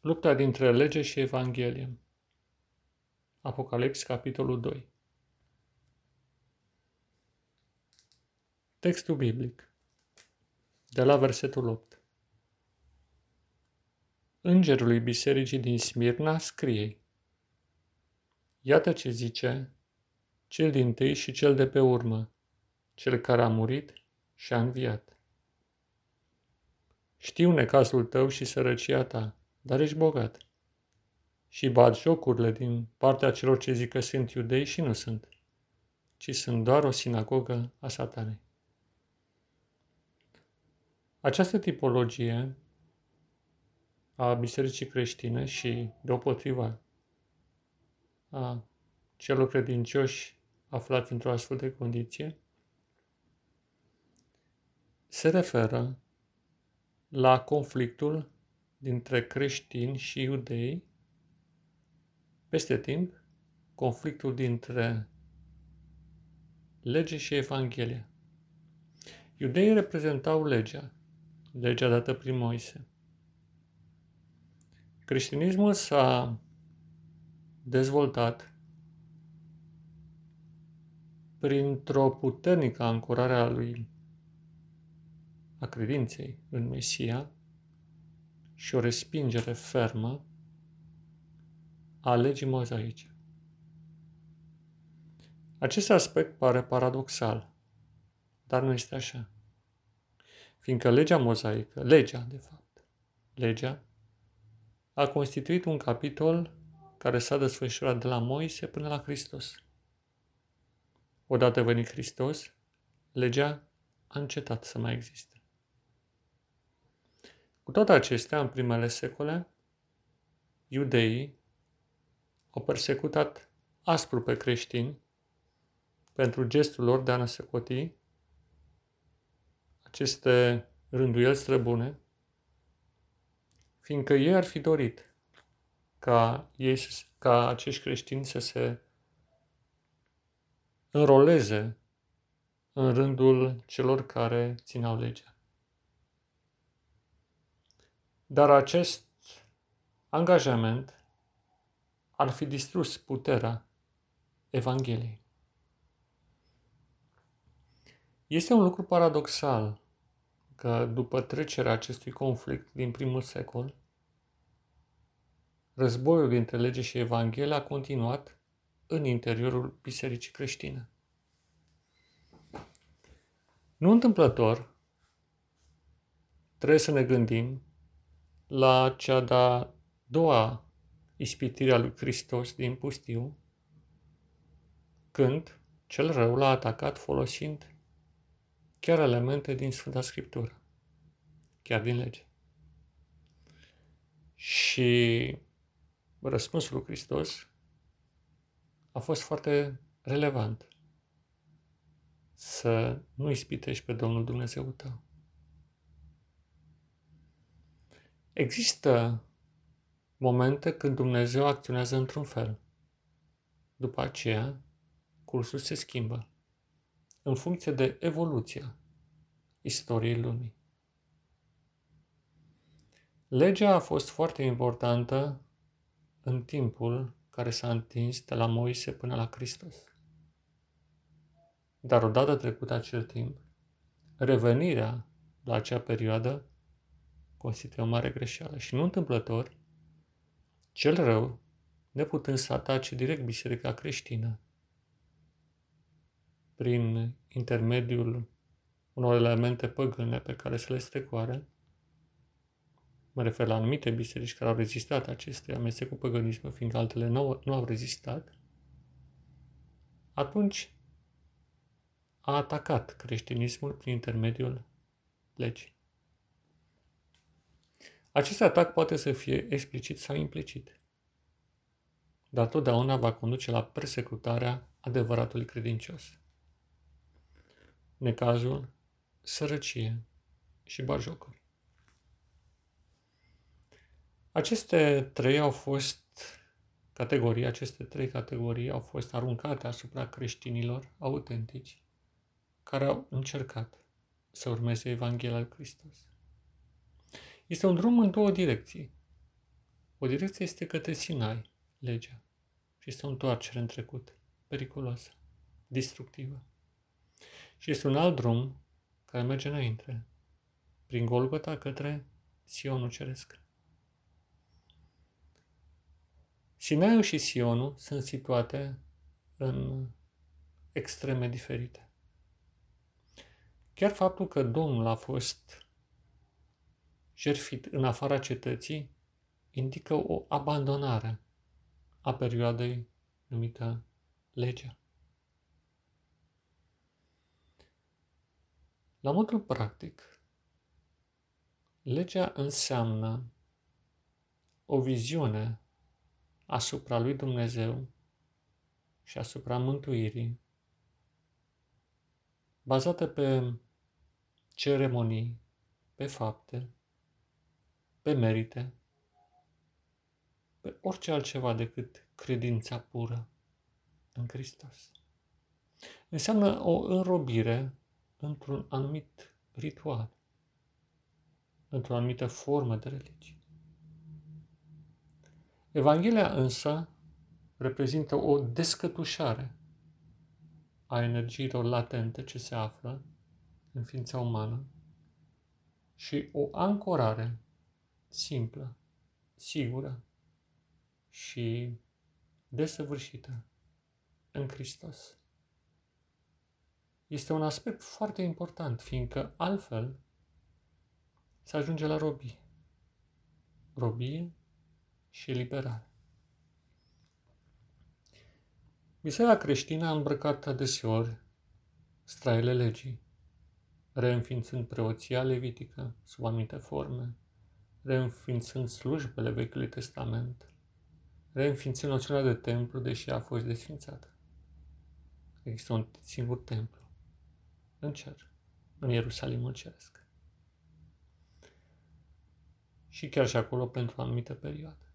Lupta dintre lege și Evanghelie. Apocalips, capitolul 2. Textul biblic. De la versetul 8. Îngerului bisericii din Smirna scrie Iată ce zice cel din tâi și cel de pe urmă, cel care a murit și a înviat. Știu necazul tău și sărăcia ta, dar ești bogat. Și bat jocurile din partea celor ce zic că sunt iudei și nu sunt, ci sunt doar o sinagogă a satanei. Această tipologie a bisericii creștine și, deopotriva, a celor credincioși aflați într-o astfel de condiție, se referă la conflictul dintre creștini și iudei, peste timp, conflictul dintre lege și Evanghelie. Iudeii reprezentau legea, legea dată prin Moise. Creștinismul s-a dezvoltat printr-o puternică ancorare a lui a credinței în Mesia și o respingere fermă a legii mozaice. Acest aspect pare paradoxal, dar nu este așa. Fiindcă legea mozaică, legea de fapt, legea, a constituit un capitol care s-a desfășurat de la Moise până la Hristos. Odată venit Hristos, legea a încetat să mai existe. Cu toate acestea, în primele secole, iudeii au persecutat aspru pe creștini pentru gestul lor de a năsăcoti aceste rânduieli străbune, fiindcă ei ar fi dorit ca, ei, ca acești creștini să se înroleze în rândul celor care țineau legea. Dar acest angajament ar fi distrus puterea Evangheliei. Este un lucru paradoxal că după trecerea acestui conflict din primul secol, războiul dintre lege și Evanghelie a continuat în interiorul bisericii creștine. Nu întâmplător, trebuie să ne gândim la cea de-a doua ispitire a lui Hristos din pustiu, când cel rău l-a atacat folosind chiar elemente din Sfânta Scriptură, chiar din lege. Și răspunsul lui Hristos a fost foarte relevant. Să nu ispitești pe Domnul Dumnezeu tău. Există momente când Dumnezeu acționează într-un fel. După aceea, cursul se schimbă în funcție de evoluția istoriei lumii. Legea a fost foarte importantă în timpul care s-a întins de la Moise până la Hristos. Dar odată trecut acel timp, revenirea la acea perioadă constituie o mare greșeală. Și nu întâmplător, cel rău, neputând să atace direct biserica creștină, prin intermediul unor elemente păgâne pe care se le strecoare, mă refer la anumite biserici care au rezistat acestei amestec cu păgânismul, fiindcă altele nu, nu au rezistat, atunci a atacat creștinismul prin intermediul legii. Acest atac poate să fie explicit sau implicit, dar totdeauna va conduce la persecutarea adevăratului credincios. Necazul, sărăcie și bajocuri. Aceste trei au fost categorii, aceste trei categorii au fost aruncate asupra creștinilor autentici care au încercat să urmeze Evanghelia lui Hristos. Este un drum în două direcții. O direcție este către Sinai, legea, și este o întoarcere în trecut, periculoasă, destructivă. Și este un alt drum care merge înainte, prin Golgota către Sionul Ceresc. Sinaiul și Sionul sunt situate în extreme diferite. Chiar faptul că Domnul a fost jertfit în afara cetății indică o abandonare a perioadei numită legea. La modul practic, legea înseamnă o viziune asupra lui Dumnezeu și asupra mântuirii, bazată pe ceremonii, pe fapte, pe merite, pe orice altceva decât credința pură în Hristos. Înseamnă o înrobire într-un anumit ritual, într-o anumită formă de religie. Evanghelia însă reprezintă o descătușare a energiilor latente ce se află în ființa umană și o ancorare simplă, sigură și desăvârșită în Hristos. Este un aspect foarte important, fiindcă altfel se ajunge la robie. Robie și liberare. Biserica creștină a îmbrăcat adeseori straile legii, reînființând preoția levitică sub anumite forme, reînființând slujbele Vechiului Testament, reînființând noțiunea de templu, deși a fost desfințată. Există un singur templu, în cer, în Ierusalimul Ceresc. Și chiar și acolo pentru o anumită perioadă.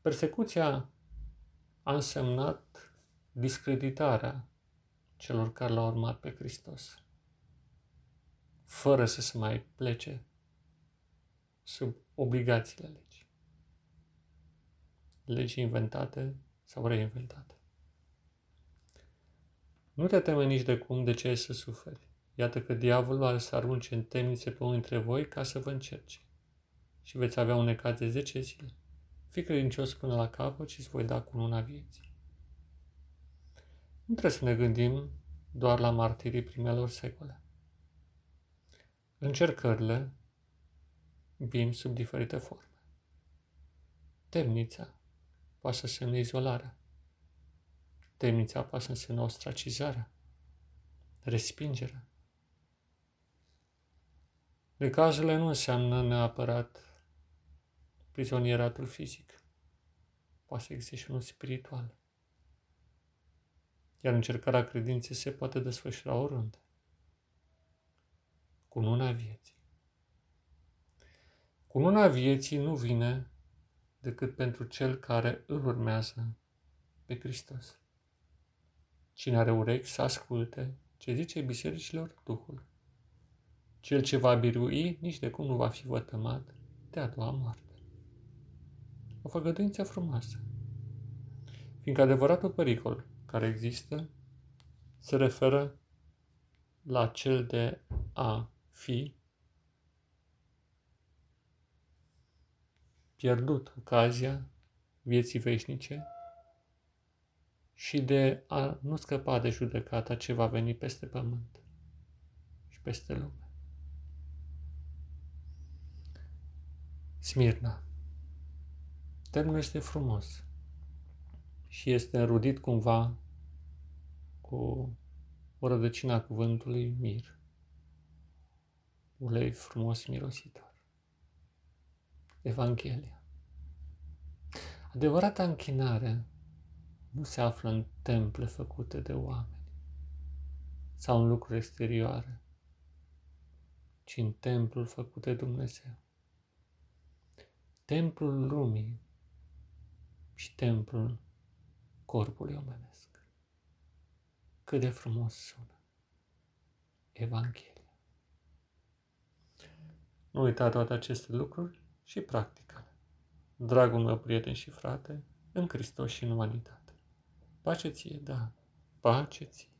Persecuția a însemnat discreditarea celor care l-au urmat pe Hristos, fără să se mai plece sub obligațiile legii. Legii inventate sau reinventate. Nu te teme nici de cum de ce să suferi. Iată că diavolul are să arunce în temnițe pe unul dintre voi ca să vă încerce. Și veți avea un necaz de 10 zile. Fii credincios până la capăt și îți voi da cu luna vieții. Nu trebuie să ne gândim doar la martirii primelor secole. Încercările vin sub diferite forme. Temnița poate să semne izolarea. Temnița poate să însemne ostracizarea, respingerea. Necazurile nu înseamnă neapărat prizonieratul fizic. Poate să existe și unul spiritual. Iar încercarea credinței se poate desfășura oriunde. Cununa vieții. Cununa vieții nu vine decât pentru cel care îl urmează pe Hristos. Cine are urechi să asculte ce zice bisericilor Duhul. Cel ce va birui nici de cum nu va fi vătămat de a doua moarte o făgăduință frumoasă. Fiindcă adevăratul pericol care există se referă la cel de a fi pierdut ocazia vieții veșnice și de a nu scăpa de judecata ce va veni peste pământ și peste lume. Smirna Termenul este frumos și este înrudit cumva cu o rădăcină a cuvântului mir. Ulei frumos mirositor. Evanghelia. Adevărata închinare nu se află în temple făcute de oameni sau în lucruri exterioare, ci în templul făcut de Dumnezeu. Templul lumii și templul corpului omenesc. Cât de frumos sună Evanghelia. Nu uita toate aceste lucruri și practică Dragul meu prieten și frate, în Hristos și în umanitate. Pace ție, da, pace ție.